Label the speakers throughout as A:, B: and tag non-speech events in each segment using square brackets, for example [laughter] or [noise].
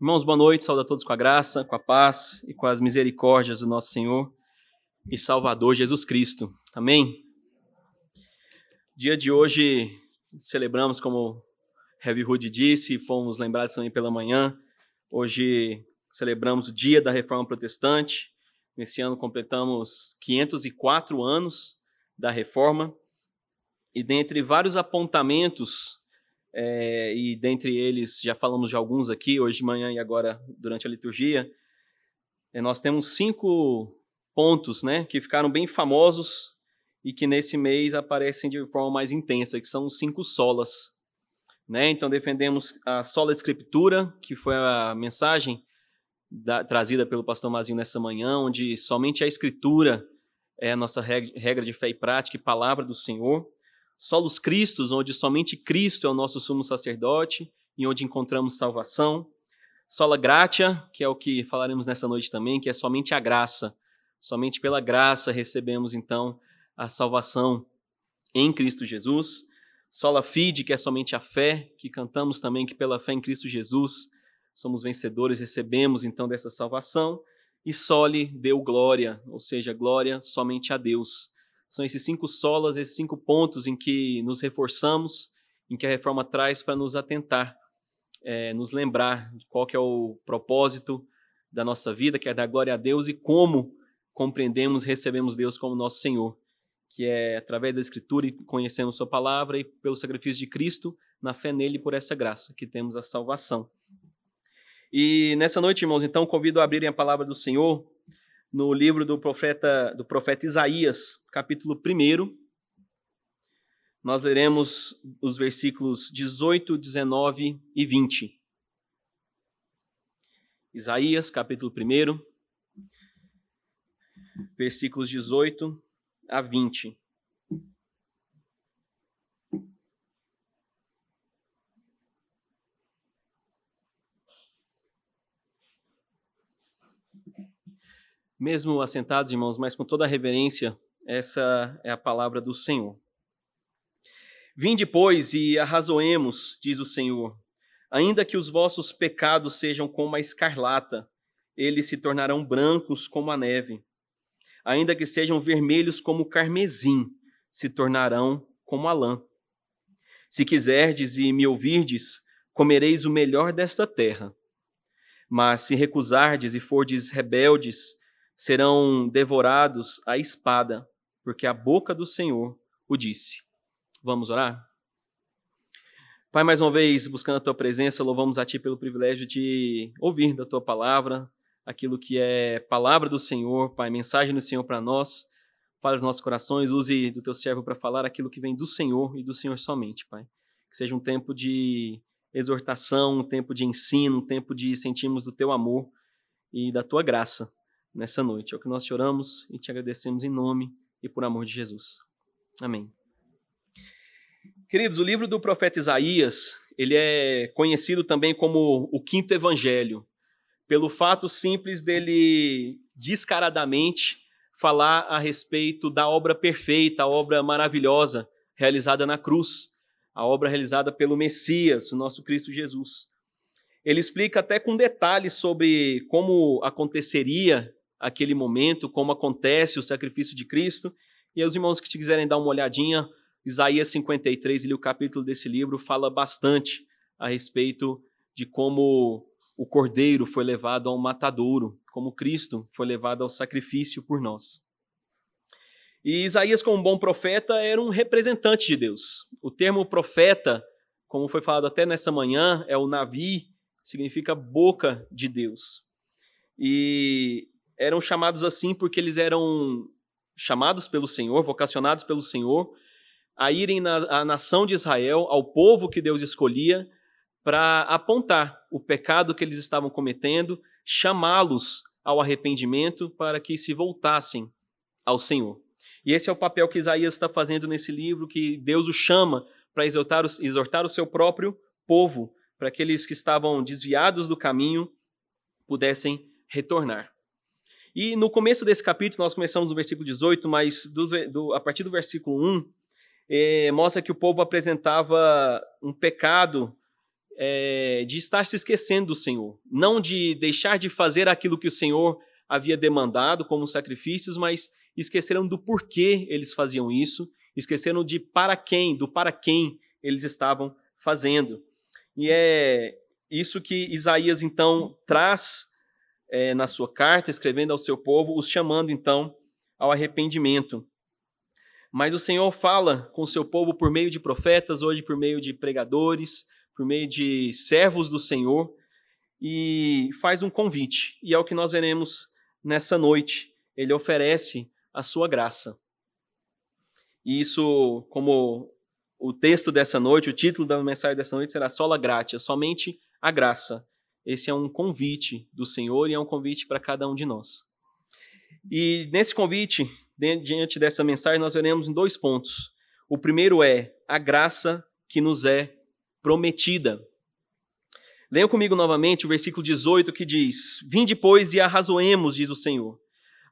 A: Irmãos, boa noite, saúde a todos com a graça, com a paz e com as misericórdias do nosso Senhor e Salvador Jesus Cristo. Amém? Dia de hoje celebramos, como Heavy Hood disse, fomos lembrados também pela manhã. Hoje celebramos o dia da Reforma Protestante. Nesse ano completamos 504 anos da Reforma. E dentre vários apontamentos é, e dentre eles, já falamos de alguns aqui, hoje de manhã e agora durante a liturgia, é, nós temos cinco pontos né, que ficaram bem famosos e que nesse mês aparecem de forma mais intensa, que são os cinco solas. Né? Então, defendemos a sola escritura, que foi a mensagem da, trazida pelo pastor Mazinho nessa manhã, onde somente a escritura é a nossa regra de fé e prática e palavra do Senhor solos Cristos, onde somente Cristo é o nosso sumo sacerdote e onde encontramos salvação. Sola gratia, que é o que falaremos nessa noite também, que é somente a graça. Somente pela graça recebemos então a salvação em Cristo Jesus. Sola fide, que é somente a fé, que cantamos também que pela fé em Cristo Jesus somos vencedores, recebemos então dessa salvação. E sole deu glória, ou seja, glória somente a Deus. São esses cinco solas, esses cinco pontos em que nos reforçamos, em que a reforma traz para nos atentar, é, nos lembrar de qual que é o propósito da nossa vida, que é dar glória a Deus e como compreendemos e recebemos Deus como nosso Senhor, que é através da Escritura e conhecendo Sua palavra e pelo sacrifício de Cristo, na fé nele por essa graça que temos a salvação. E nessa noite, irmãos, então convido a abrirem a palavra do Senhor no livro do profeta, do profeta Isaías, capítulo 1. Nós leremos os versículos 18, 19 e 20. Isaías, capítulo 1, versículos 18 a 20. Mesmo assentados, irmãos, mas com toda a reverência, essa é a palavra do Senhor. Vinde, pois, e arrazoemos, diz o Senhor. Ainda que os vossos pecados sejam como a escarlata, eles se tornarão brancos como a neve. Ainda que sejam vermelhos como o carmesim, se tornarão como a lã. Se quiserdes e me ouvirdes, comereis o melhor desta terra. Mas se recusardes e fordes rebeldes, serão devorados à espada, porque a boca do Senhor o disse. Vamos orar? Pai, mais uma vez, buscando a tua presença, louvamos a ti pelo privilégio de ouvir da tua palavra, aquilo que é palavra do Senhor, Pai, mensagem do Senhor para nós. Fale os nossos corações, use do teu servo para falar aquilo que vem do Senhor e do Senhor somente, Pai. Que seja um tempo de exortação, um tempo de ensino, um tempo de sentirmos do teu amor e da tua graça nessa noite. É o que nós choramos e te agradecemos em nome e por amor de Jesus. Amém. Queridos, o livro do profeta Isaías, ele é conhecido também como o quinto evangelho, pelo fato simples dele descaradamente falar a respeito da obra perfeita, a obra maravilhosa realizada na cruz, a obra realizada pelo Messias, o nosso Cristo Jesus. Ele explica até com detalhes sobre como aconteceria aquele momento, como acontece o sacrifício de Cristo. E os irmãos que quiserem dar uma olhadinha, Isaías 53, ali, o capítulo desse livro, fala bastante a respeito de como o cordeiro foi levado ao matadouro, como Cristo foi levado ao sacrifício por nós. E Isaías, como um bom profeta, era um representante de Deus. O termo profeta, como foi falado até nessa manhã, é o navi, significa boca de Deus. E eram chamados assim porque eles eram chamados pelo Senhor, vocacionados pelo Senhor, a irem na à nação de Israel, ao povo que Deus escolhia, para apontar o pecado que eles estavam cometendo, chamá-los ao arrependimento para que se voltassem ao Senhor. E esse é o papel que Isaías está fazendo nesse livro, que Deus o chama para exortar, exortar o seu próprio povo, para aqueles que estavam desviados do caminho pudessem retornar. E no começo desse capítulo, nós começamos no versículo 18, mas do, do, a partir do versículo 1, eh, mostra que o povo apresentava um pecado é, de estar se esquecendo do Senhor, não de deixar de fazer aquilo que o Senhor havia demandado como sacrifícios, mas esqueceram do porquê eles faziam isso, esqueceram de para quem, do para quem eles estavam fazendo. E é isso que Isaías então traz é, na sua carta, escrevendo ao seu povo, os chamando então ao arrependimento. Mas o Senhor fala com o seu povo por meio de profetas, hoje por meio de pregadores, por meio de servos do Senhor, e faz um convite. E é o que nós veremos nessa noite. Ele oferece a sua graça. E isso, como o texto dessa noite, o título da mensagem dessa noite será Sola Gratia, somente a graça. Esse é um convite do Senhor e é um convite para cada um de nós. E nesse convite, diante dessa mensagem, nós veremos em dois pontos. O primeiro é a graça que nos é prometida. Leiam comigo novamente o versículo 18 que diz: Vinde, pois, e arrazoemos, diz o Senhor.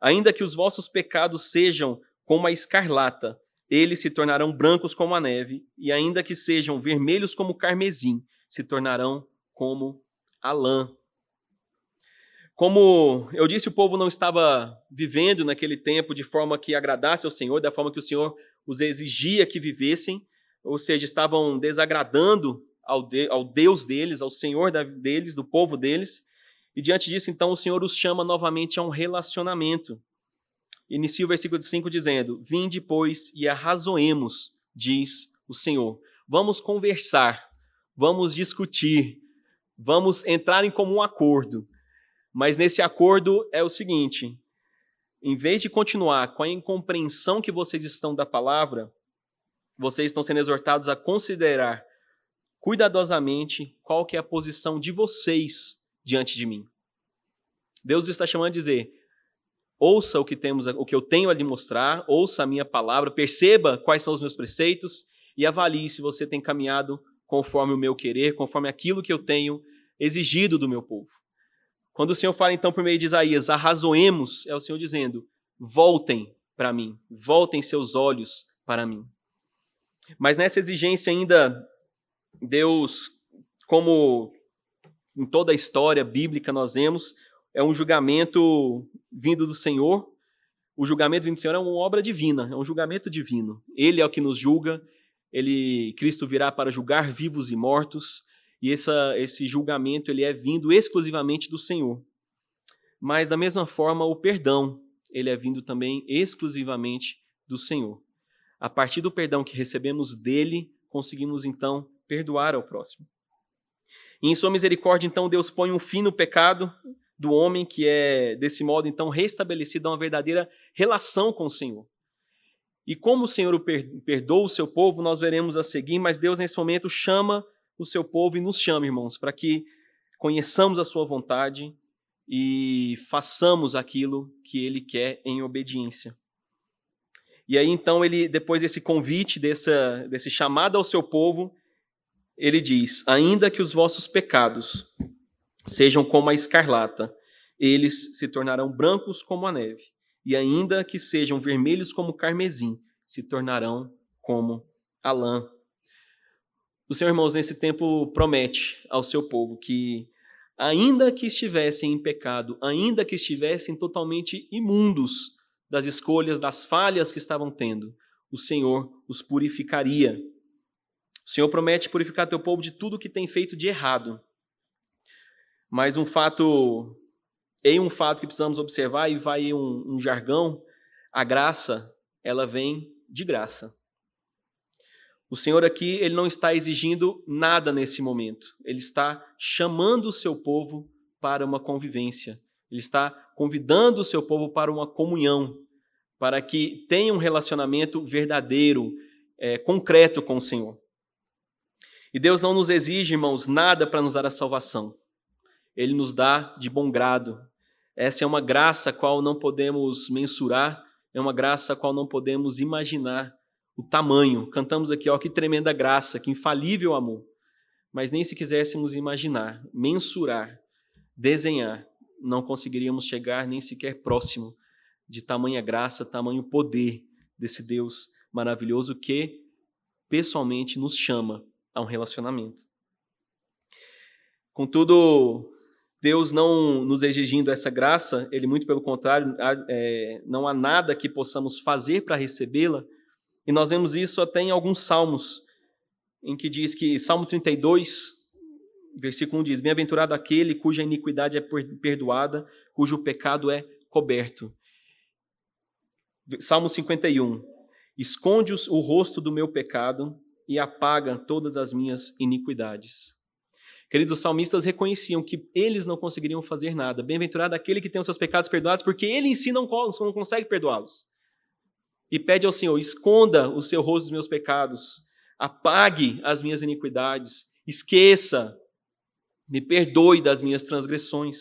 A: Ainda que os vossos pecados sejam como a escarlata, eles se tornarão brancos como a neve, e ainda que sejam vermelhos como o carmesim, se tornarão como a lã. Como eu disse, o povo não estava vivendo naquele tempo de forma que agradasse ao Senhor, da forma que o Senhor os exigia que vivessem, ou seja, estavam desagradando ao, de, ao Deus deles, ao Senhor da, deles, do povo deles, e diante disso, então, o Senhor os chama novamente a um relacionamento. Inicia o versículo 5 dizendo: Vinde, pois, e arrazoemos, diz o Senhor. Vamos conversar, vamos discutir, vamos entrar em comum acordo. Mas nesse acordo é o seguinte: em vez de continuar com a incompreensão que vocês estão da palavra, vocês estão sendo exortados a considerar cuidadosamente qual que é a posição de vocês diante de mim. Deus está chamando a dizer: ouça o que temos, o que eu tenho a lhe mostrar, ouça a minha palavra, perceba quais são os meus preceitos e avalie se você tem caminhado conforme o meu querer, conforme aquilo que eu tenho exigido do meu povo. Quando o Senhor fala então por meio de Isaías, arrazoemos, é o Senhor dizendo: voltem para mim, voltem seus olhos para mim. Mas nessa exigência ainda, Deus, como em toda a história bíblica nós vemos, é um julgamento vindo do Senhor. O julgamento vindo do Senhor é uma obra divina, é um julgamento divino. Ele é o que nos julga. Ele, Cristo virá para julgar vivos e mortos, e essa, esse julgamento ele é vindo exclusivamente do Senhor. Mas da mesma forma, o perdão, ele é vindo também exclusivamente do Senhor. A partir do perdão que recebemos dele, conseguimos então perdoar ao próximo. E em sua misericórdia, então, Deus põe um fim no pecado do homem, que é, desse modo, então, restabelecido a uma verdadeira relação com o Senhor. E como o Senhor perdoa o seu povo, nós veremos a seguir, mas Deus, nesse momento, chama o seu povo e nos chama, irmãos, para que conheçamos a sua vontade e façamos aquilo que ele quer em obediência. E aí, então, ele, depois desse convite, dessa, desse chamado ao seu povo, ele diz: Ainda que os vossos pecados sejam como a escarlata, eles se tornarão brancos como a neve, e ainda que sejam vermelhos como o carmesim, se tornarão como a lã. O Senhor, irmãos, nesse tempo promete ao seu povo que, ainda que estivessem em pecado, ainda que estivessem totalmente imundos das escolhas, das falhas que estavam tendo, o Senhor os purificaria o Senhor promete purificar teu povo de tudo que tem feito de errado. Mas um fato, em um fato que precisamos observar, e vai um, um jargão, a graça, ela vem de graça. O Senhor aqui, ele não está exigindo nada nesse momento. Ele está chamando o seu povo para uma convivência. Ele está convidando o seu povo para uma comunhão, para que tenha um relacionamento verdadeiro, é, concreto com o Senhor. E Deus não nos exige, irmãos, nada para nos dar a salvação. Ele nos dá de bom grado. Essa é uma graça a qual não podemos mensurar, é uma graça a qual não podemos imaginar o tamanho. Cantamos aqui, ó, que tremenda graça, que infalível amor. Mas nem se quiséssemos imaginar, mensurar, desenhar, não conseguiríamos chegar nem sequer próximo de tamanha graça, tamanho poder desse Deus maravilhoso que pessoalmente nos chama a um relacionamento. Contudo, Deus não nos exigindo essa graça, Ele, muito pelo contrário, é, não há nada que possamos fazer para recebê-la, e nós vemos isso até em alguns salmos, em que diz que, Salmo 32, versículo 1 diz: Bem-aventurado aquele cuja iniquidade é perdoada, cujo pecado é coberto. Salmo 51, esconde o rosto do meu pecado e apaga todas as minhas iniquidades. Queridos, os salmistas reconheciam que eles não conseguiriam fazer nada. Bem-aventurado aquele que tem os seus pecados perdoados, porque ele em si não consegue perdoá-los. E pede ao Senhor: esconda o seu rosto dos meus pecados, apague as minhas iniquidades, esqueça, me perdoe das minhas transgressões.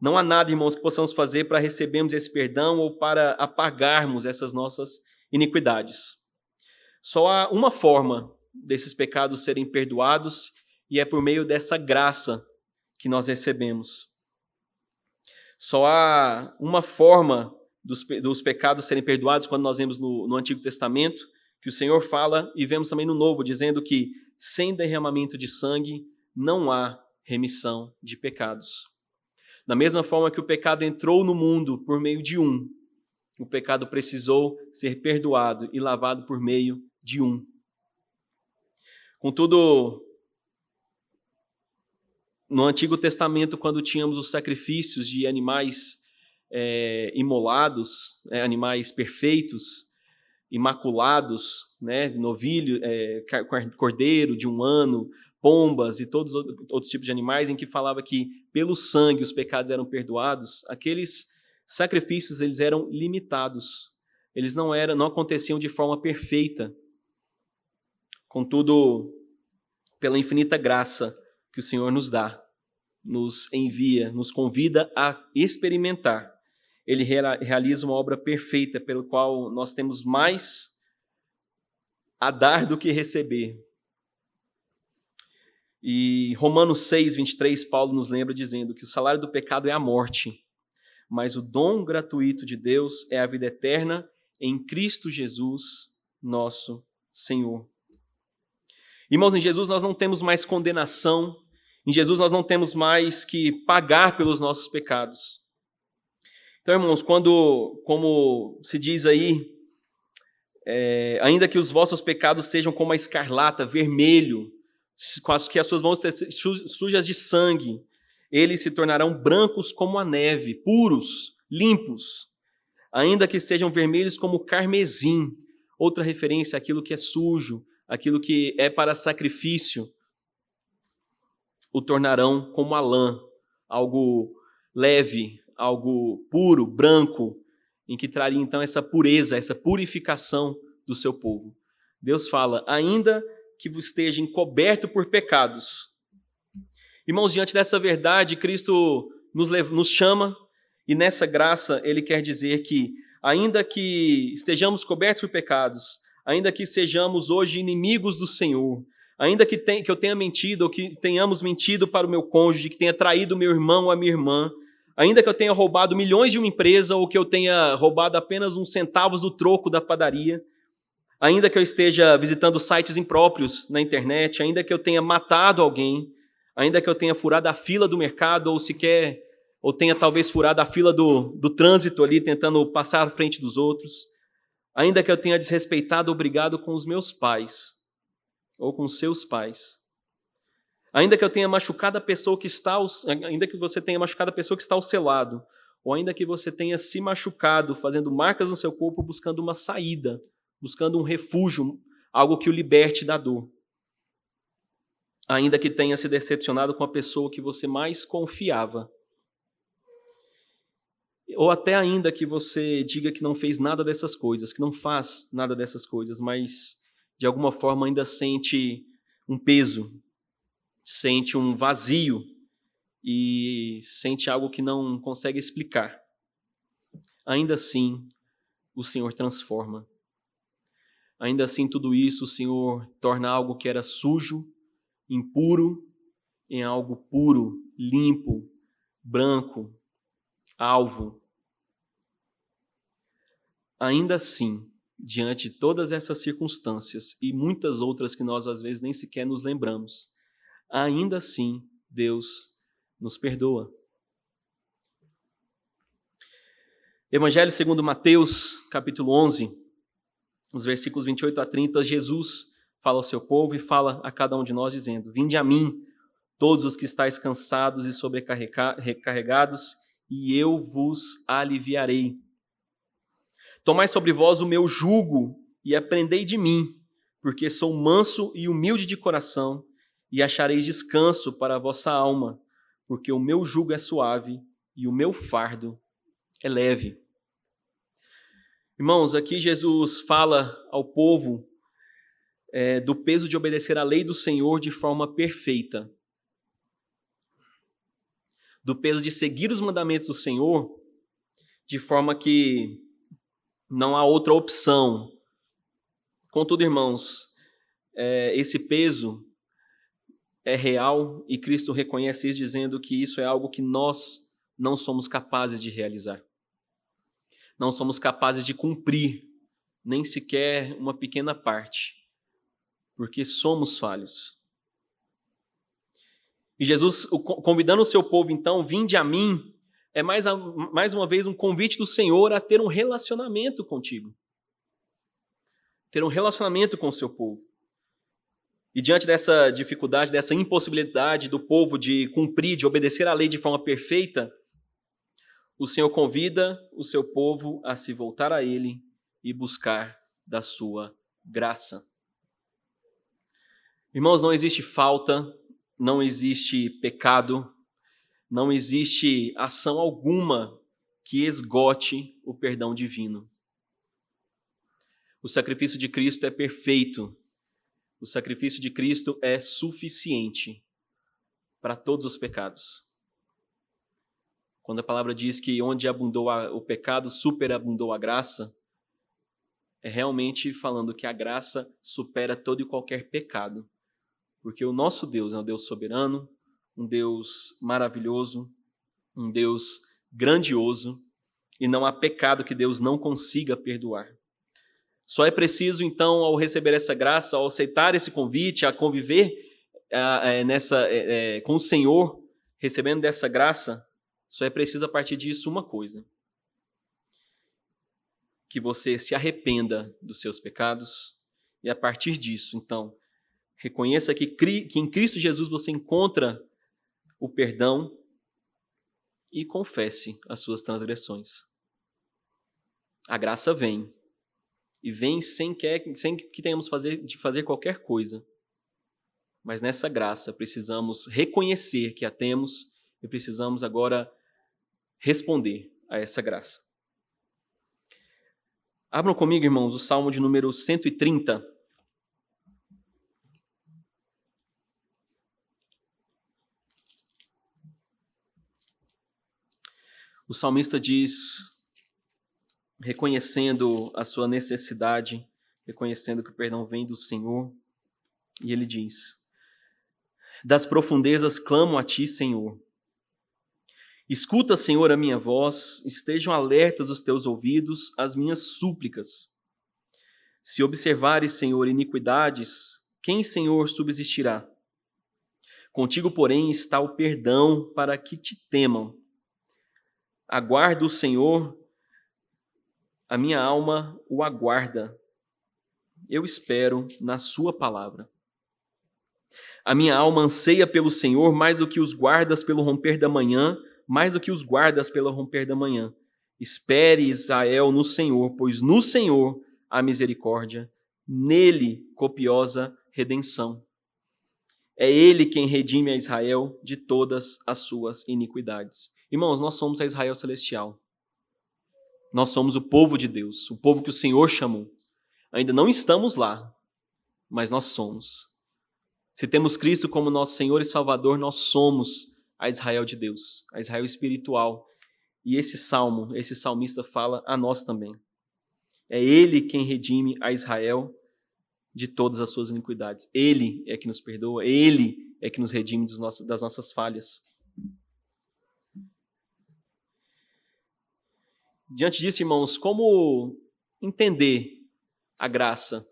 A: Não há nada, irmãos, que possamos fazer para recebermos esse perdão ou para apagarmos essas nossas iniquidades. Só há uma forma desses pecados serem perdoados e é por meio dessa graça que nós recebemos. Só há uma forma dos, dos pecados serem perdoados quando nós vemos no, no Antigo Testamento, que o Senhor fala, e vemos também no Novo, dizendo que sem derramamento de sangue não há remissão de pecados. Da mesma forma que o pecado entrou no mundo por meio de um, o pecado precisou ser perdoado e lavado por meio de um. Contudo, no Antigo Testamento, quando tínhamos os sacrifícios de animais é, imolados, é, animais perfeitos, imaculados, né, novilho, é, cordeiro de um ano, pombas e todos os outros tipos de animais, em que falava que pelo sangue os pecados eram perdoados, aqueles sacrifícios eles eram limitados. Eles não eram, não aconteciam de forma perfeita. Contudo, pela infinita graça que o Senhor nos dá, nos envia, nos convida a experimentar. Ele realiza uma obra perfeita pelo qual nós temos mais a dar do que receber. E Romanos 6, 23, Paulo nos lembra dizendo que o salário do pecado é a morte, mas o dom gratuito de Deus é a vida eterna em Cristo Jesus, nosso Senhor. Irmãos, em Jesus nós não temos mais condenação, em Jesus nós não temos mais que pagar pelos nossos pecados. Então, irmãos, quando, como se diz aí, é, ainda que os vossos pecados sejam como a escarlata, vermelho, que as suas mãos sujas de sangue, eles se tornarão brancos como a neve, puros, limpos, ainda que sejam vermelhos como o carmesim. Outra referência àquilo que é sujo, aquilo que é para sacrifício, o tornarão como a lã, algo leve, algo puro, branco, em que traria então essa pureza, essa purificação do seu povo. Deus fala: ainda que esteja encoberto por pecados. Irmãos, diante dessa verdade, Cristo nos, nos chama e nessa graça ele quer dizer que, ainda que estejamos cobertos por pecados, ainda que sejamos hoje inimigos do Senhor, Ainda que, que eu tenha mentido, ou que tenhamos mentido para o meu cônjuge, que tenha traído meu irmão ou a minha irmã, ainda que eu tenha roubado milhões de uma empresa, ou que eu tenha roubado apenas uns centavos do troco da padaria, ainda que eu esteja visitando sites impróprios na internet, ainda que eu tenha matado alguém, ainda que eu tenha furado a fila do mercado, ou sequer, ou tenha talvez furado a fila do, do trânsito ali, tentando passar à frente dos outros, ainda que eu tenha desrespeitado ou brigado com os meus pais, ou com seus pais. Ainda que eu tenha machucado a pessoa que está, ao, ainda que você tenha machucado a pessoa que está ao seu lado, ou ainda que você tenha se machucado, fazendo marcas no seu corpo, buscando uma saída, buscando um refúgio, algo que o liberte da dor. Ainda que tenha se decepcionado com a pessoa que você mais confiava. Ou até ainda que você diga que não fez nada dessas coisas, que não faz nada dessas coisas, mas de alguma forma ainda sente um peso, sente um vazio e sente algo que não consegue explicar. Ainda assim, o Senhor transforma. Ainda assim, tudo isso o Senhor torna algo que era sujo, impuro, em algo puro, limpo, branco, alvo. Ainda assim, diante de todas essas circunstâncias e muitas outras que nós às vezes nem sequer nos lembramos, ainda assim Deus nos perdoa. Evangelho segundo Mateus, capítulo 11, os versículos 28 a 30, Jesus fala ao seu povo e fala a cada um de nós dizendo: Vinde a mim, todos os que estáis cansados e sobrecarregados, e eu vos aliviarei. Tomai sobre vós o meu jugo e aprendei de mim, porque sou manso e humilde de coração, e achareis descanso para a vossa alma, porque o meu jugo é suave e o meu fardo é leve. Irmãos, aqui Jesus fala ao povo é, do peso de obedecer à lei do Senhor de forma perfeita, do peso de seguir os mandamentos do Senhor de forma que não há outra opção. Contudo, irmãos, é, esse peso é real e Cristo reconhece isso, dizendo que isso é algo que nós não somos capazes de realizar. Não somos capazes de cumprir nem sequer uma pequena parte, porque somos falhos. E Jesus, convidando o seu povo, então, vinde a mim, é mais, mais uma vez um convite do Senhor a ter um relacionamento contigo. Ter um relacionamento com o seu povo. E diante dessa dificuldade, dessa impossibilidade do povo de cumprir, de obedecer à lei de forma perfeita, o Senhor convida o seu povo a se voltar a Ele e buscar da sua graça. Irmãos, não existe falta, não existe pecado, não existe ação alguma que esgote o perdão divino. O sacrifício de Cristo é perfeito. O sacrifício de Cristo é suficiente para todos os pecados. Quando a palavra diz que onde abundou o pecado, superabundou a graça, é realmente falando que a graça supera todo e qualquer pecado. Porque o nosso Deus é um Deus soberano, um Deus maravilhoso, um Deus grandioso, e não há pecado que Deus não consiga perdoar. Só é preciso, então, ao receber essa graça, ao aceitar esse convite, a conviver é, nessa, é, com o Senhor, recebendo dessa graça, só é preciso a partir disso uma coisa: que você se arrependa dos seus pecados e a partir disso, então, reconheça que, que em Cristo Jesus você encontra o perdão e confesse as suas transgressões. A graça vem e vem sem que, sem que tenhamos fazer, de fazer qualquer coisa. Mas nessa graça precisamos reconhecer que a temos e precisamos agora responder a essa graça. Abram comigo, irmãos, o Salmo de número 130. O salmista diz, reconhecendo a sua necessidade, reconhecendo que o perdão vem do Senhor, e ele diz: Das profundezas clamo a ti, Senhor. Escuta, Senhor, a minha voz, estejam alertas os teus ouvidos às minhas súplicas. Se observares, Senhor, iniquidades, quem, Senhor, subsistirá? Contigo, porém, está o perdão para que te temam. Aguardo o Senhor, a minha alma o aguarda. Eu espero na Sua palavra. A minha alma anseia pelo Senhor mais do que os guardas pelo romper da manhã, mais do que os guardas pelo romper da manhã. Espere Israel no Senhor, pois no Senhor há misericórdia, nele copiosa redenção. É ele quem redime a Israel de todas as suas iniquidades. Irmãos, nós somos a Israel celestial. Nós somos o povo de Deus, o povo que o Senhor chamou. Ainda não estamos lá, mas nós somos. Se temos Cristo como nosso Senhor e Salvador, nós somos a Israel de Deus, a Israel espiritual. E esse salmo, esse salmista fala a nós também. É Ele quem redime a Israel de todas as suas iniquidades. Ele é que nos perdoa, Ele é que nos redime das nossas falhas. Diante disso, irmãos, como entender a graça?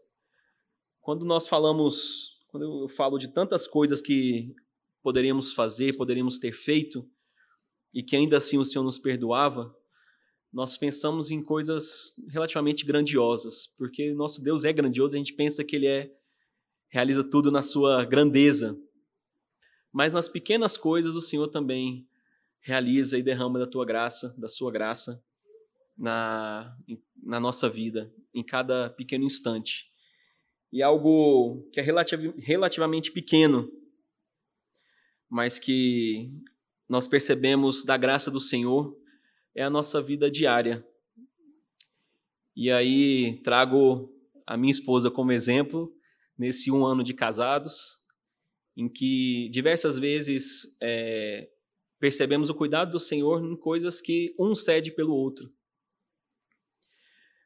A: Quando nós falamos, quando eu falo de tantas coisas que poderíamos fazer, poderíamos ter feito, e que ainda assim o Senhor nos perdoava, nós pensamos em coisas relativamente grandiosas, porque nosso Deus é grandioso, a gente pensa que ele é realiza tudo na sua grandeza. Mas nas pequenas coisas o Senhor também realiza e derrama da tua graça, da sua graça na, na nossa vida, em cada pequeno instante. E algo que é relativ, relativamente pequeno, mas que nós percebemos da graça do Senhor, é a nossa vida diária. E aí trago a minha esposa como exemplo, nesse um ano de casados, em que diversas vezes é, percebemos o cuidado do Senhor em coisas que um cede pelo outro.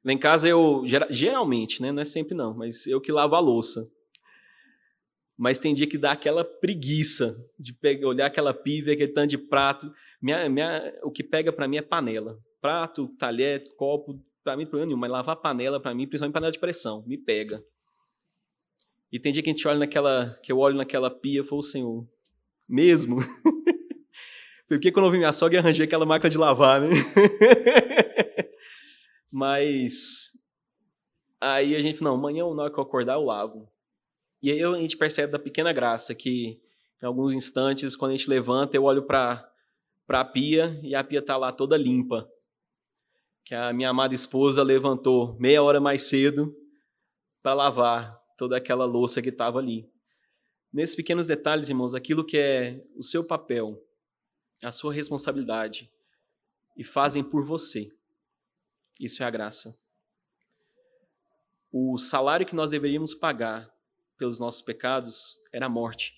A: Lá em casa eu, geralmente, né, não é sempre não, mas eu que lavo a louça. Mas tem dia que dá aquela preguiça de pegar, olhar aquela pia, aquele tanto de prato. Minha, minha, o que pega para mim é panela. Prato, talher, copo, para mim problema nenhum, mas lavar panela para mim, principalmente panela de pressão, me pega. E tem dia que a gente olha naquela, que eu olho naquela pia e falo, Senhor, mesmo? [laughs] Porque quando eu vi minha sogra, eu arranjei aquela máquina de lavar, né? [laughs] Mas aí a gente não, amanhã na hora que eu acordar eu lavo. E aí a gente percebe da pequena graça que em alguns instantes, quando a gente levanta, eu olho para a pia e a pia está lá toda limpa. Que a minha amada esposa levantou meia hora mais cedo para lavar toda aquela louça que estava ali. Nesses pequenos detalhes, irmãos, aquilo que é o seu papel, a sua responsabilidade, e fazem por você. Isso é a graça. O salário que nós deveríamos pagar pelos nossos pecados era a morte.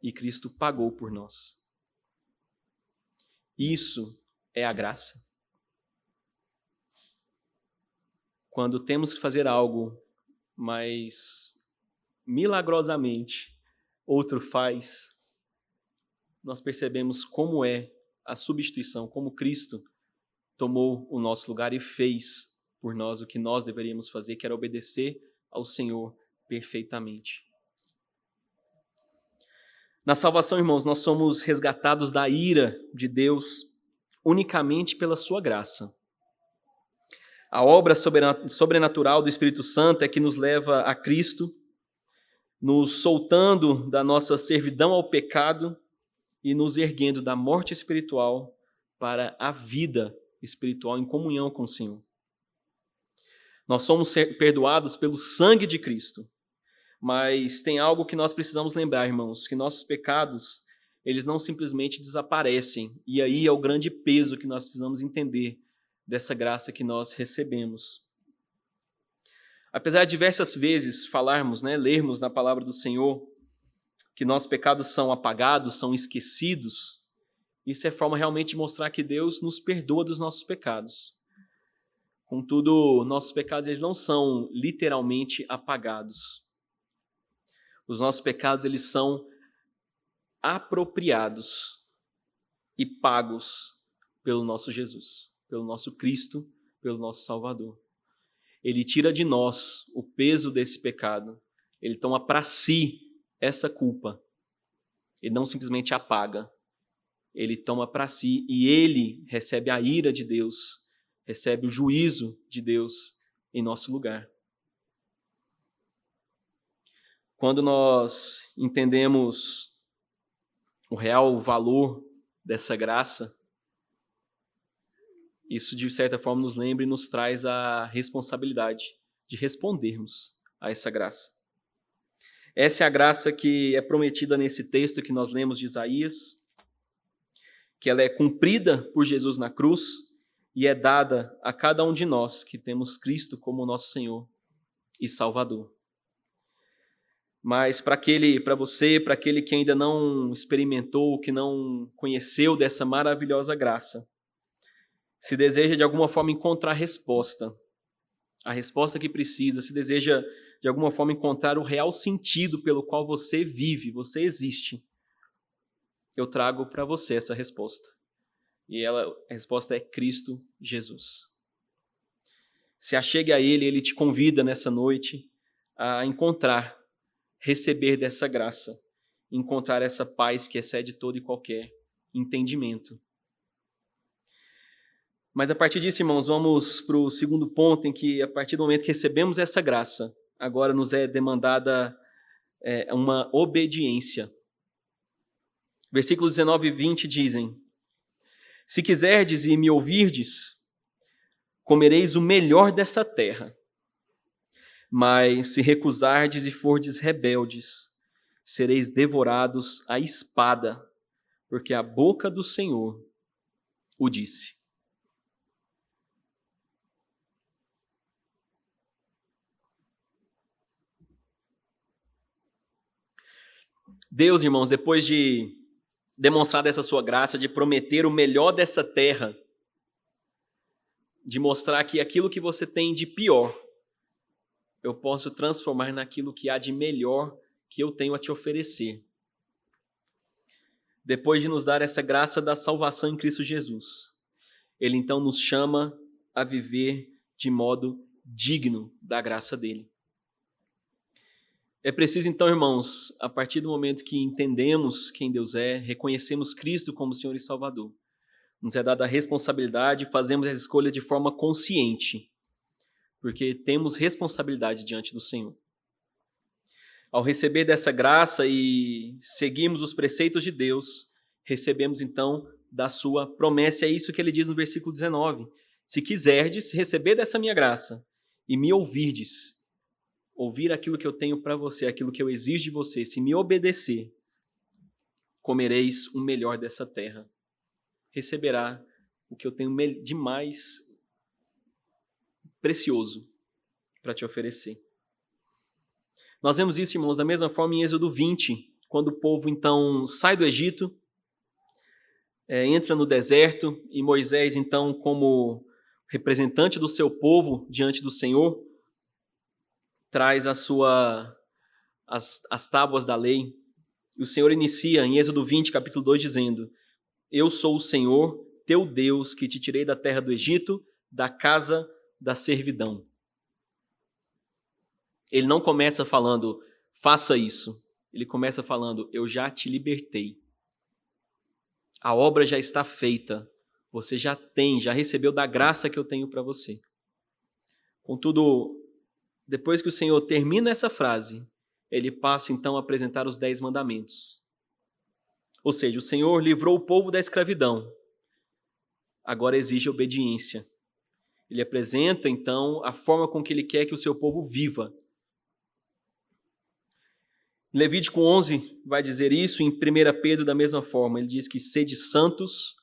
A: E Cristo pagou por nós. Isso é a graça. Quando temos que fazer algo, mas milagrosamente outro faz, nós percebemos como é a substituição, como Cristo tomou o nosso lugar e fez por nós o que nós deveríamos fazer, que era obedecer ao Senhor perfeitamente. Na salvação, irmãos, nós somos resgatados da ira de Deus unicamente pela sua graça. A obra sobrenatural do Espírito Santo é que nos leva a Cristo, nos soltando da nossa servidão ao pecado e nos erguendo da morte espiritual para a vida espiritual em comunhão com o Senhor. Nós somos perdoados pelo sangue de Cristo. Mas tem algo que nós precisamos lembrar, irmãos, que nossos pecados, eles não simplesmente desaparecem. E aí é o grande peso que nós precisamos entender dessa graça que nós recebemos. Apesar de diversas vezes falarmos, né, lermos na palavra do Senhor que nossos pecados são apagados, são esquecidos, isso é forma realmente de mostrar que Deus nos perdoa dos nossos pecados. Contudo, nossos pecados eles não são literalmente apagados. Os nossos pecados eles são apropriados e pagos pelo nosso Jesus, pelo nosso Cristo, pelo nosso Salvador. Ele tira de nós o peso desse pecado. Ele toma para si essa culpa. Ele não simplesmente apaga, ele toma para si e ele recebe a ira de Deus, recebe o juízo de Deus em nosso lugar. Quando nós entendemos o real valor dessa graça, isso de certa forma nos lembra e nos traz a responsabilidade de respondermos a essa graça. Essa é a graça que é prometida nesse texto que nós lemos de Isaías, que ela é cumprida por Jesus na cruz e é dada a cada um de nós que temos Cristo como nosso Senhor e Salvador. Mas para aquele, para você, para aquele que ainda não experimentou, que não conheceu dessa maravilhosa graça, se deseja de alguma forma encontrar resposta, a resposta que precisa, se deseja de alguma forma encontrar o real sentido pelo qual você vive, você existe eu trago para você essa resposta. E ela, a resposta é Cristo Jesus. Se achegue a Ele, Ele te convida nessa noite a encontrar, receber dessa graça encontrar essa paz que excede todo e qualquer entendimento. Mas a partir disso, irmãos, vamos para o segundo ponto, em que a partir do momento que recebemos essa graça, agora nos é demandada é, uma obediência. Versículos 19 e 20 dizem: Se quiserdes e me ouvirdes, comereis o melhor dessa terra. Mas se recusardes e fordes rebeldes, sereis devorados à espada, porque a boca do Senhor o disse. Deus, irmãos, depois de demonstrar essa sua graça, de prometer o melhor dessa terra, de mostrar que aquilo que você tem de pior, eu posso transformar naquilo que há de melhor que eu tenho a te oferecer. Depois de nos dar essa graça da salvação em Cristo Jesus, Ele então nos chama a viver de modo digno da graça dele. É preciso, então, irmãos, a partir do momento que entendemos quem Deus é, reconhecemos Cristo como Senhor e Salvador, nos é dada a responsabilidade e fazemos essa escolha de forma consciente, porque temos responsabilidade diante do Senhor. Ao receber dessa graça e seguirmos os preceitos de Deus, recebemos então da sua promessa. É isso que ele diz no versículo 19: Se quiserdes receber dessa minha graça e me ouvirdes, ouvir aquilo que eu tenho para você, aquilo que eu exijo de você, se me obedecer, comereis o melhor dessa terra. Receberá o que eu tenho de mais precioso para te oferecer. Nós vemos isso, irmãos, da mesma forma em Êxodo 20, quando o povo então sai do Egito, é, entra no deserto e Moisés, então, como representante do seu povo diante do Senhor, traz a sua as, as tábuas da lei. E o Senhor inicia em Êxodo 20, capítulo 2, dizendo: Eu sou o Senhor, teu Deus, que te tirei da terra do Egito, da casa da servidão. Ele não começa falando, faça isso. Ele começa falando, eu já te libertei. A obra já está feita. Você já tem, já recebeu da graça que eu tenho para você. Contudo, depois que o Senhor termina essa frase, ele passa então a apresentar os dez mandamentos. Ou seja, o Senhor livrou o povo da escravidão. Agora exige obediência. Ele apresenta então a forma com que ele quer que o seu povo viva. Levítico 11 vai dizer isso, em 1 Pedro da mesma forma. Ele diz que sede santos,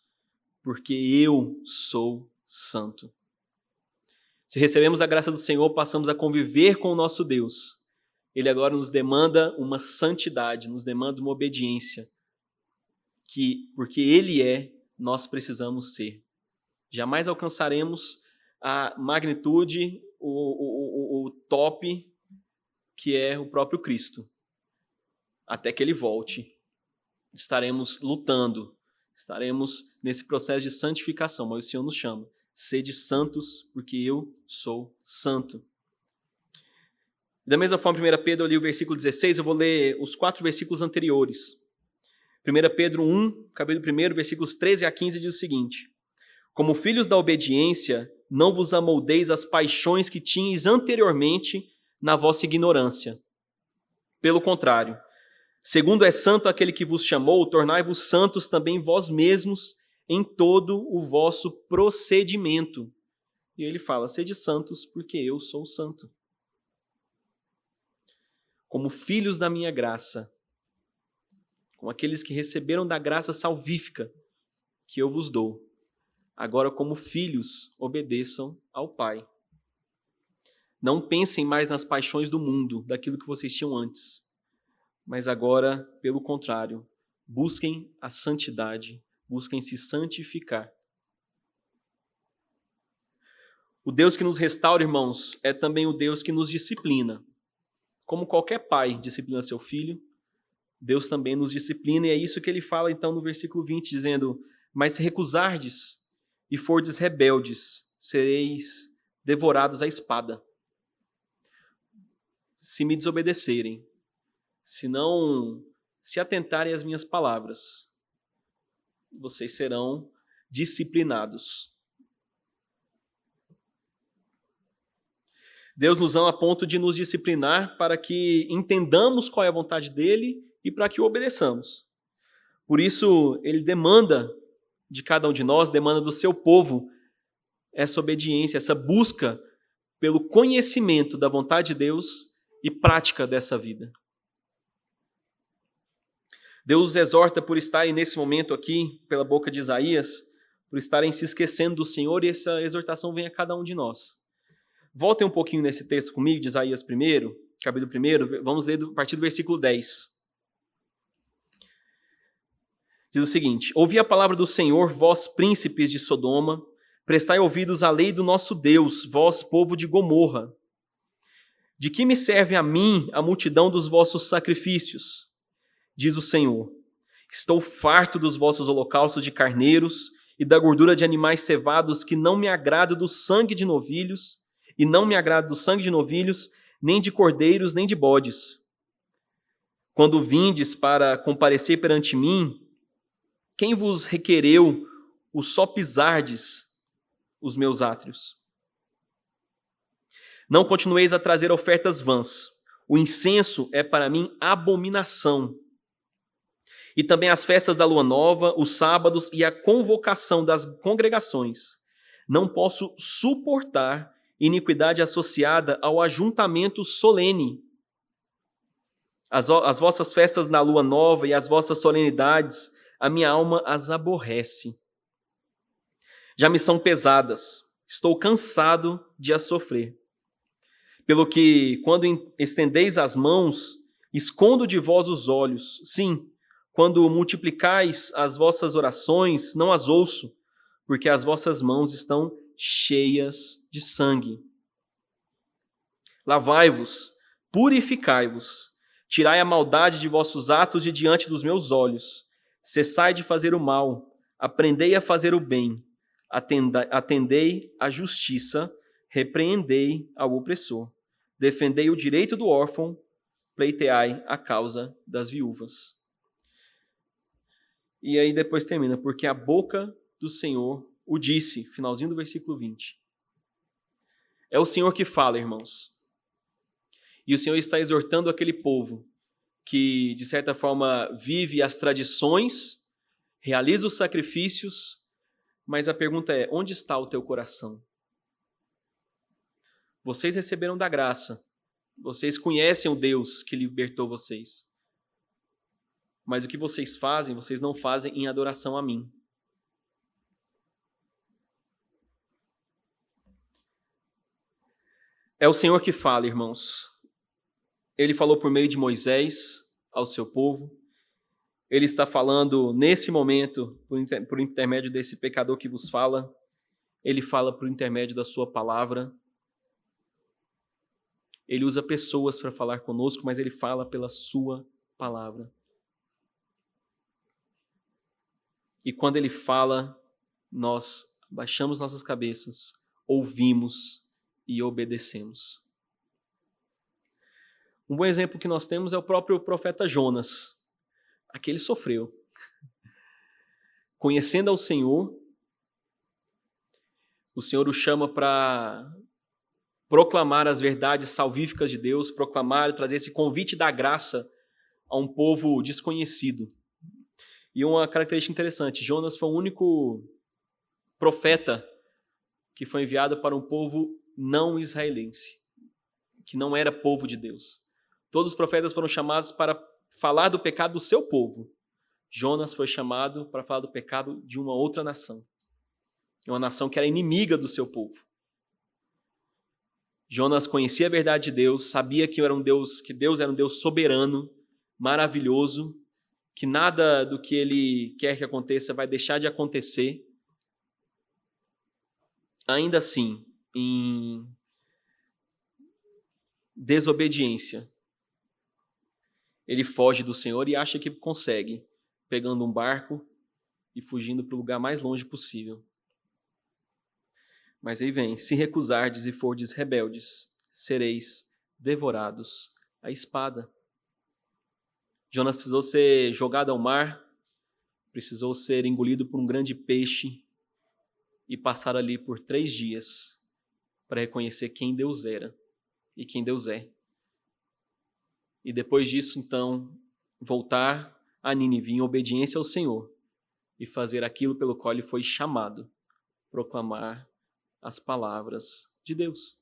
A: porque eu sou santo. Se recebemos a graça do Senhor, passamos a conviver com o nosso Deus. Ele agora nos demanda uma santidade, nos demanda uma obediência, que porque Ele é, nós precisamos ser. Jamais alcançaremos a magnitude, o, o, o, o top que é o próprio Cristo. Até que Ele volte, estaremos lutando, estaremos nesse processo de santificação, mas o Senhor nos chama Sede santos, porque eu sou santo. Da mesma forma, 1 Pedro, eu li o versículo 16, eu vou ler os quatro versículos anteriores. 1 Pedro 1, capítulo 1, versículos 13 a 15, diz o seguinte: Como filhos da obediência, não vos amoldeis as paixões que tinhais anteriormente na vossa ignorância. Pelo contrário, segundo é santo aquele que vos chamou, tornai-vos santos também vós mesmos em todo o vosso procedimento. E ele fala: sede santos, porque eu sou santo. Como filhos da minha graça, como aqueles que receberam da graça salvífica que eu vos dou, agora, como filhos, obedeçam ao Pai. Não pensem mais nas paixões do mundo, daquilo que vocês tinham antes, mas agora, pelo contrário, busquem a santidade busquem se santificar. O Deus que nos restaura, irmãos, é também o Deus que nos disciplina. Como qualquer pai disciplina seu filho, Deus também nos disciplina, e é isso que ele fala então no versículo 20, dizendo: Mas se recusardes e fordes rebeldes, sereis devorados à espada. Se me desobedecerem, se não se atentarem às minhas palavras, vocês serão disciplinados. Deus nos ama a ponto de nos disciplinar para que entendamos qual é a vontade dele e para que o obedeçamos. Por isso, ele demanda de cada um de nós, demanda do seu povo, essa obediência, essa busca pelo conhecimento da vontade de Deus e prática dessa vida. Deus os exorta por estarem nesse momento aqui, pela boca de Isaías, por estarem se esquecendo do Senhor, e essa exortação vem a cada um de nós. Voltem um pouquinho nesse texto comigo, de Isaías 1, capítulo 1, vamos ler a partir do versículo 10. Diz o seguinte: Ouvi a palavra do Senhor, vós príncipes de Sodoma, prestai ouvidos à lei do nosso Deus, vós povo de Gomorra. De que me serve a mim a multidão dos vossos sacrifícios? Diz o Senhor: Estou farto dos vossos holocaustos de carneiros e da gordura de animais cevados, que não me agrada do sangue de novilhos e não me agrada do sangue de novilhos, nem de cordeiros, nem de bodes. Quando vindes para comparecer perante mim, quem vos requereu o só pisardes os meus átrios? Não continueis a trazer ofertas vãs. O incenso é para mim abominação. E também as festas da lua nova, os sábados e a convocação das congregações. Não posso suportar iniquidade associada ao ajuntamento solene. As, as vossas festas na lua nova e as vossas solenidades, a minha alma as aborrece. Já me são pesadas, estou cansado de as sofrer. Pelo que, quando estendeis as mãos, escondo de vós os olhos. Sim, quando multiplicais as vossas orações, não as ouço, porque as vossas mãos estão cheias de sangue. Lavai-vos, purificai-vos, tirai a maldade de vossos atos de diante dos meus olhos. Cessai de fazer o mal, aprendei a fazer o bem, atendei a justiça, repreendei ao opressor, defendei o direito do órfão, pleiteai a causa das viúvas. E aí depois termina, porque a boca do Senhor o disse, finalzinho do versículo 20. É o Senhor que fala, irmãos. E o Senhor está exortando aquele povo que, de certa forma, vive as tradições, realiza os sacrifícios, mas a pergunta é: onde está o teu coração? Vocês receberam da graça, vocês conhecem o Deus que libertou vocês. Mas o que vocês fazem, vocês não fazem em adoração a mim. É o Senhor que fala, irmãos. Ele falou por meio de Moisés ao seu povo. Ele está falando nesse momento, por intermédio desse pecador que vos fala. Ele fala por intermédio da sua palavra. Ele usa pessoas para falar conosco, mas ele fala pela sua palavra. E quando ele fala, nós baixamos nossas cabeças, ouvimos e obedecemos. Um bom exemplo que nós temos é o próprio profeta Jonas. Aquele sofreu. [laughs] Conhecendo ao Senhor, o Senhor o chama para proclamar as verdades salvíficas de Deus, proclamar, trazer esse convite da graça a um povo desconhecido. E uma característica interessante: Jonas foi o único profeta que foi enviado para um povo não israelense, que não era povo de Deus. Todos os profetas foram chamados para falar do pecado do seu povo. Jonas foi chamado para falar do pecado de uma outra nação. Uma nação que era inimiga do seu povo. Jonas conhecia a verdade de Deus, sabia que era um Deus, que Deus era um Deus soberano, maravilhoso, que nada do que ele quer que aconteça vai deixar de acontecer. Ainda assim, em desobediência. Ele foge do Senhor e acha que consegue, pegando um barco e fugindo para o lugar mais longe possível. Mas aí vem: se recusardes e fordes rebeldes, sereis devorados à espada. Jonas precisou ser jogado ao mar, precisou ser engolido por um grande peixe e passar ali por três dias para reconhecer quem Deus era e quem Deus é. E depois disso, então, voltar a Nínive em obediência ao Senhor e fazer aquilo pelo qual ele foi chamado proclamar as palavras de Deus.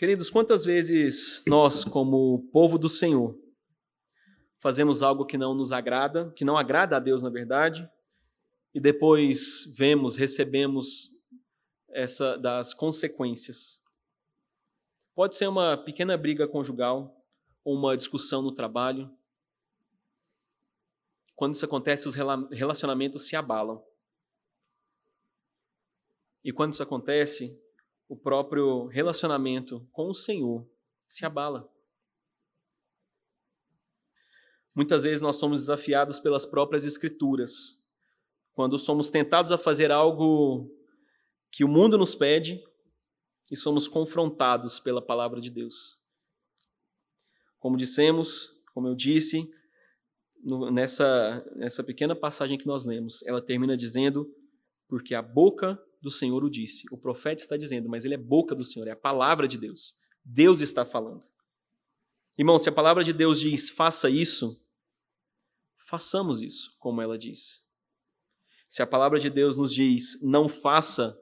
A: Queridos, quantas vezes nós, como povo do Senhor, fazemos algo que não nos agrada, que não agrada a Deus, na verdade, e depois vemos, recebemos essa das consequências. Pode ser uma pequena briga conjugal ou uma discussão no trabalho. Quando isso acontece, os relacionamentos se abalam. E quando isso acontece, o próprio relacionamento com o Senhor se abala. Muitas vezes nós somos desafiados pelas próprias Escrituras, quando somos tentados a fazer algo que o mundo nos pede e somos confrontados pela palavra de Deus. Como dissemos, como eu disse, nessa, nessa pequena passagem que nós lemos, ela termina dizendo: Porque a boca do Senhor o disse. O profeta está dizendo, mas ele é boca do Senhor, é a palavra de Deus. Deus está falando. Irmão, se a palavra de Deus diz faça isso, façamos isso, como ela diz. Se a palavra de Deus nos diz não faça,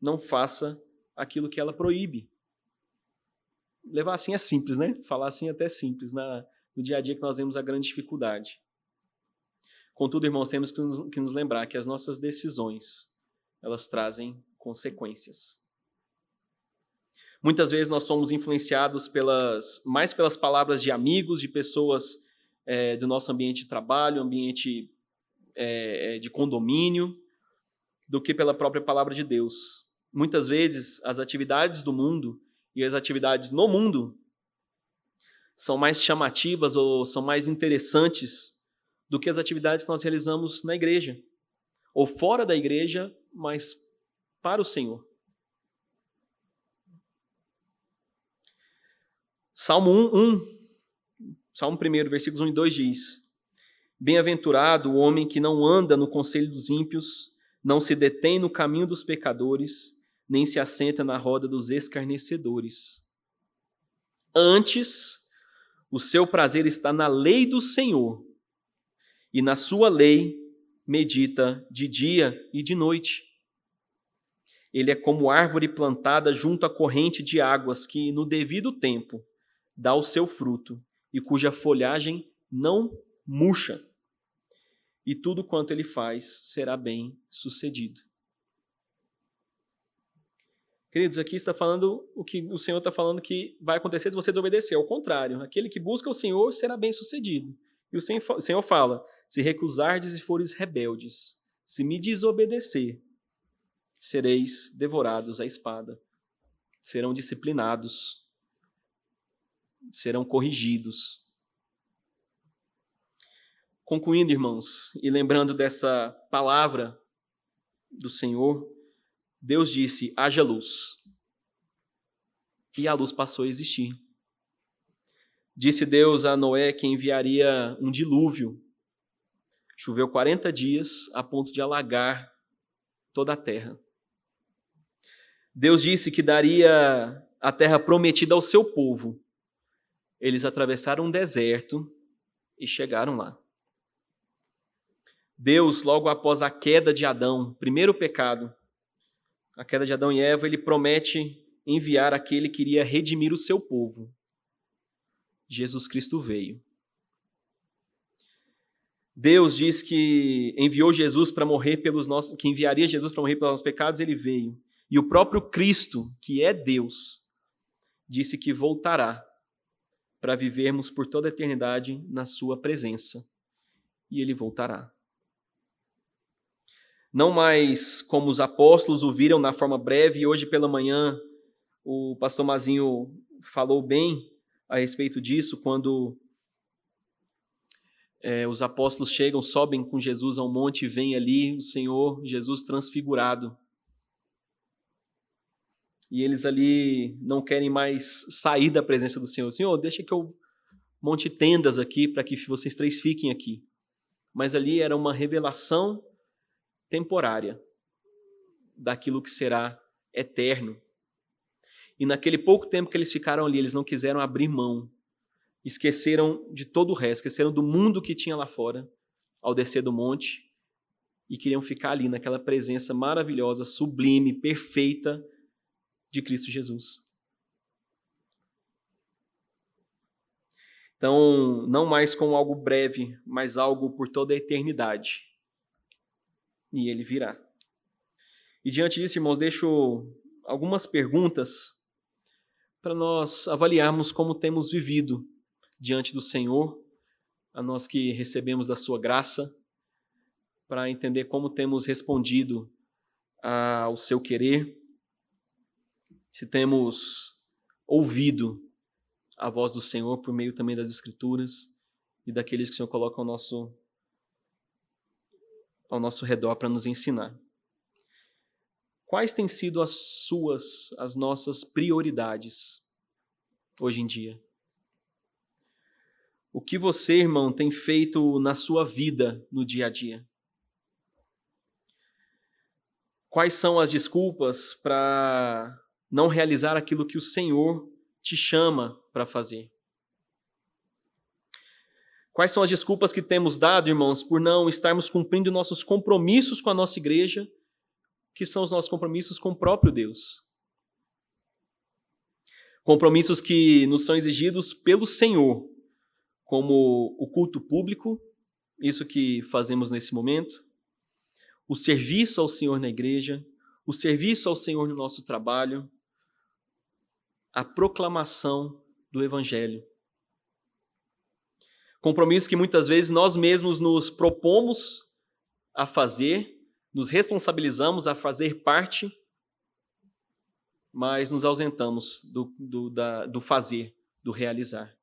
A: não faça aquilo que ela proíbe. Levar assim é simples, né? Falar assim é até simples na, no dia a dia que nós vemos a grande dificuldade. Contudo, irmãos, temos que nos, que nos lembrar que as nossas decisões elas trazem consequências. Muitas vezes nós somos influenciados pelas, mais pelas palavras de amigos, de pessoas é, do nosso ambiente de trabalho, ambiente é, é, de condomínio, do que pela própria palavra de Deus. Muitas vezes as atividades do mundo e as atividades no mundo são mais chamativas ou são mais interessantes do que as atividades que nós realizamos na igreja ou fora da igreja mas para o Senhor. Salmo 1, 1 Salmo 1, versículos 1 e 2 diz: Bem-aventurado o homem que não anda no conselho dos ímpios, não se detém no caminho dos pecadores, nem se assenta na roda dos escarnecedores. Antes, o seu prazer está na lei do Senhor, e na sua lei medita de dia e de noite. Ele é como árvore plantada junto à corrente de águas que, no devido tempo, dá o seu fruto e cuja folhagem não murcha. E tudo quanto ele faz será bem sucedido. Queridos, aqui está falando o que o Senhor está falando que vai acontecer se você desobedecer. Ao contrário, aquele que busca o Senhor será bem sucedido. E o Senhor fala: se recusardes e fores rebeldes, se me desobedecer, sereis devorados à espada, serão disciplinados, serão corrigidos. Concluindo, irmãos, e lembrando dessa palavra do Senhor, Deus disse: haja luz. E a luz passou a existir. Disse Deus a Noé que enviaria um dilúvio Choveu 40 dias a ponto de alagar toda a terra. Deus disse que daria a terra prometida ao seu povo. Eles atravessaram um deserto e chegaram lá. Deus, logo após a queda de Adão, primeiro pecado, a queda de Adão e Eva, ele promete enviar aquele que iria redimir o seu povo. Jesus Cristo veio. Deus diz que enviou Jesus para morrer pelos nossos, que enviaria Jesus para morrer pelos nossos pecados, ele veio. E o próprio Cristo, que é Deus, disse que voltará para vivermos por toda a eternidade na sua presença. E ele voltará. Não mais como os apóstolos o viram na forma breve, e hoje pela manhã o pastor Mazinho falou bem a respeito disso, quando é, os apóstolos chegam, sobem com Jesus ao monte e vem ali o Senhor Jesus transfigurado. e eles ali não querem mais sair da presença do Senhor. Senhor, deixa que eu monte tendas aqui para que vocês três fiquem aqui. Mas ali era uma revelação temporária daquilo que será eterno. E naquele pouco tempo que eles ficaram ali, eles não quiseram abrir mão. Esqueceram de todo o resto, esqueceram do mundo que tinha lá fora ao descer do monte e queriam ficar ali naquela presença maravilhosa, sublime, perfeita de Cristo Jesus. Então, não mais como algo breve, mas algo por toda a eternidade. E ele virá. E diante disso, irmãos, deixo algumas perguntas para nós avaliarmos como temos vivido diante do Senhor, a nós que recebemos da Sua graça, para entender como temos respondido ao seu querer, se temos ouvido a voz do Senhor por meio também das Escrituras e daqueles que o Senhor coloca ao nosso, ao nosso redor para nos ensinar. Quais têm sido as suas, as nossas prioridades hoje em dia? O que você, irmão, tem feito na sua vida no dia a dia? Quais são as desculpas para não realizar aquilo que o Senhor te chama para fazer? Quais são as desculpas que temos dado, irmãos, por não estarmos cumprindo nossos compromissos com a nossa igreja que são os nossos compromissos com o próprio Deus. Compromissos que nos são exigidos pelo Senhor, como o culto público, isso que fazemos nesse momento, o serviço ao Senhor na igreja, o serviço ao Senhor no nosso trabalho, a proclamação do Evangelho. Compromissos que muitas vezes nós mesmos nos propomos a fazer nos responsabilizamos a fazer parte, mas nos ausentamos do, do, da, do fazer, do realizar.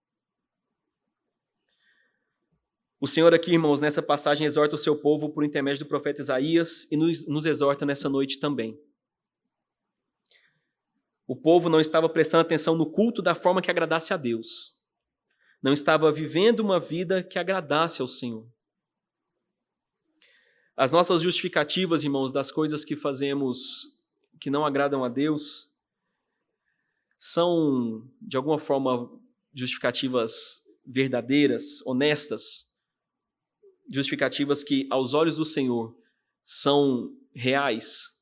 A: O Senhor aqui, irmãos, nessa passagem exorta o seu povo por intermédio do profeta Isaías e nos, nos exorta nessa noite também. O povo não estava prestando atenção no culto da forma que agradasse a Deus. Não estava vivendo uma vida que agradasse ao Senhor. As nossas justificativas, irmãos, das coisas que fazemos que não agradam a Deus, são, de alguma forma, justificativas verdadeiras, honestas, justificativas que, aos olhos do Senhor, são reais.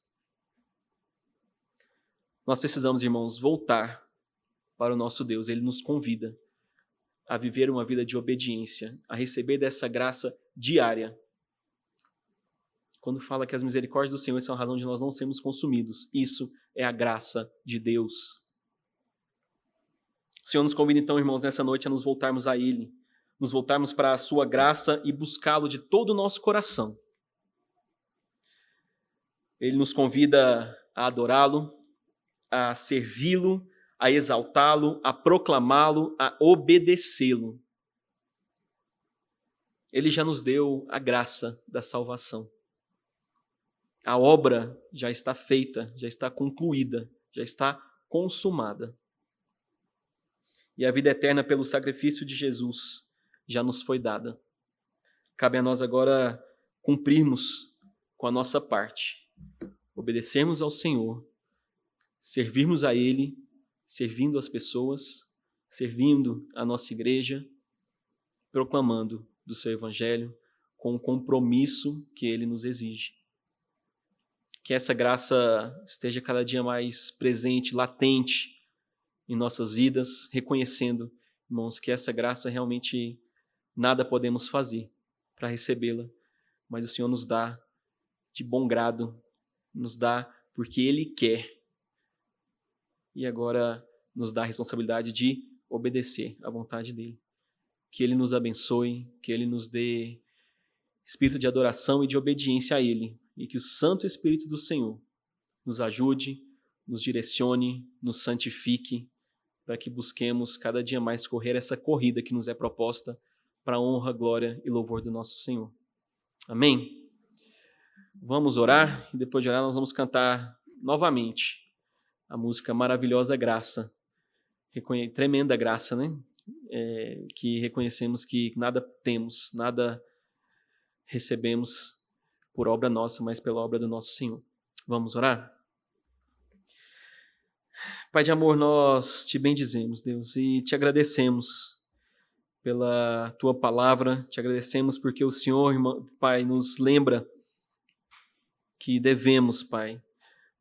A: Nós precisamos, irmãos, voltar para o nosso Deus. Ele nos convida a viver uma vida de obediência, a receber dessa graça diária quando fala que as misericórdias do Senhor são a razão de nós não sermos consumidos. Isso é a graça de Deus. O Senhor nos convida então, irmãos, nessa noite a nos voltarmos a Ele, nos voltarmos para a Sua graça e buscá-lo de todo o nosso coração. Ele nos convida a adorá-lo, a servi-lo, a exaltá-lo, a proclamá-lo, a obedecê-lo. Ele já nos deu a graça da salvação. A obra já está feita, já está concluída, já está consumada. E a vida eterna pelo sacrifício de Jesus já nos foi dada. Cabe a nós agora cumprirmos com a nossa parte, obedecermos ao Senhor, servirmos a Ele, servindo as pessoas, servindo a nossa igreja, proclamando do seu Evangelho com o compromisso que Ele nos exige que essa graça esteja cada dia mais presente, latente em nossas vidas, reconhecendo, irmãos, que essa graça realmente nada podemos fazer para recebê-la, mas o Senhor nos dá de bom grado, nos dá porque Ele quer. E agora nos dá a responsabilidade de obedecer à vontade dEle. Que Ele nos abençoe, que Ele nos dê espírito de adoração e de obediência a Ele, e que o Santo Espírito do Senhor nos ajude, nos direcione, nos santifique, para que busquemos cada dia mais correr essa corrida que nos é proposta para a honra, glória e louvor do nosso Senhor. Amém? Vamos orar e depois de orar nós vamos cantar novamente a música Maravilhosa Graça. Reconhe tremenda graça, né? É, que reconhecemos que nada temos, nada recebemos por obra nossa, mas pela obra do nosso Senhor. Vamos orar? Pai de amor, nós te bendizemos, Deus, e te agradecemos pela tua palavra, te agradecemos porque o Senhor, Pai, nos lembra que devemos, Pai,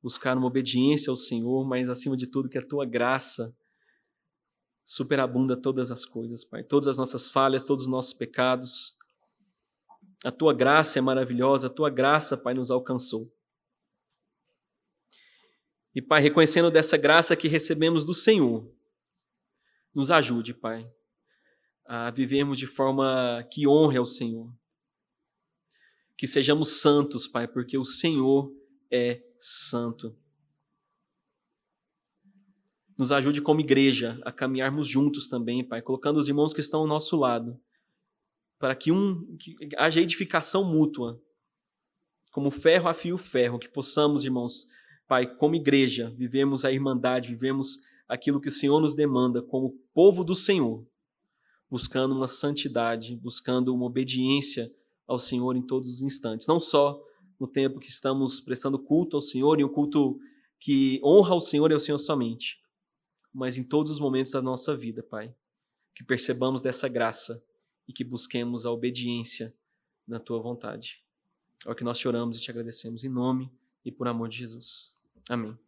A: buscar uma obediência ao Senhor, mas acima de tudo que a tua graça superabunda todas as coisas, Pai, todas as nossas falhas, todos os nossos pecados. A tua graça é maravilhosa, a tua graça, Pai, nos alcançou. E, Pai, reconhecendo dessa graça que recebemos do Senhor, nos ajude, Pai, a vivermos de forma que honre ao Senhor. Que sejamos santos, Pai, porque o Senhor é santo. Nos ajude como igreja a caminharmos juntos também, Pai, colocando os irmãos que estão ao nosso lado, para que um que haja edificação mútua, como ferro afia o ferro, que possamos, irmãos, Pai, como igreja, vivemos a irmandade, vivemos aquilo que o Senhor nos demanda como povo do Senhor, buscando uma santidade, buscando uma obediência ao Senhor em todos os instantes, não só no tempo que estamos prestando culto ao Senhor e um culto que honra ao Senhor e ao Senhor somente, mas em todos os momentos da nossa vida, Pai, que percebamos dessa graça e que busquemos a obediência na tua vontade. É o que nós choramos e te agradecemos em nome e por amor de Jesus. Amém.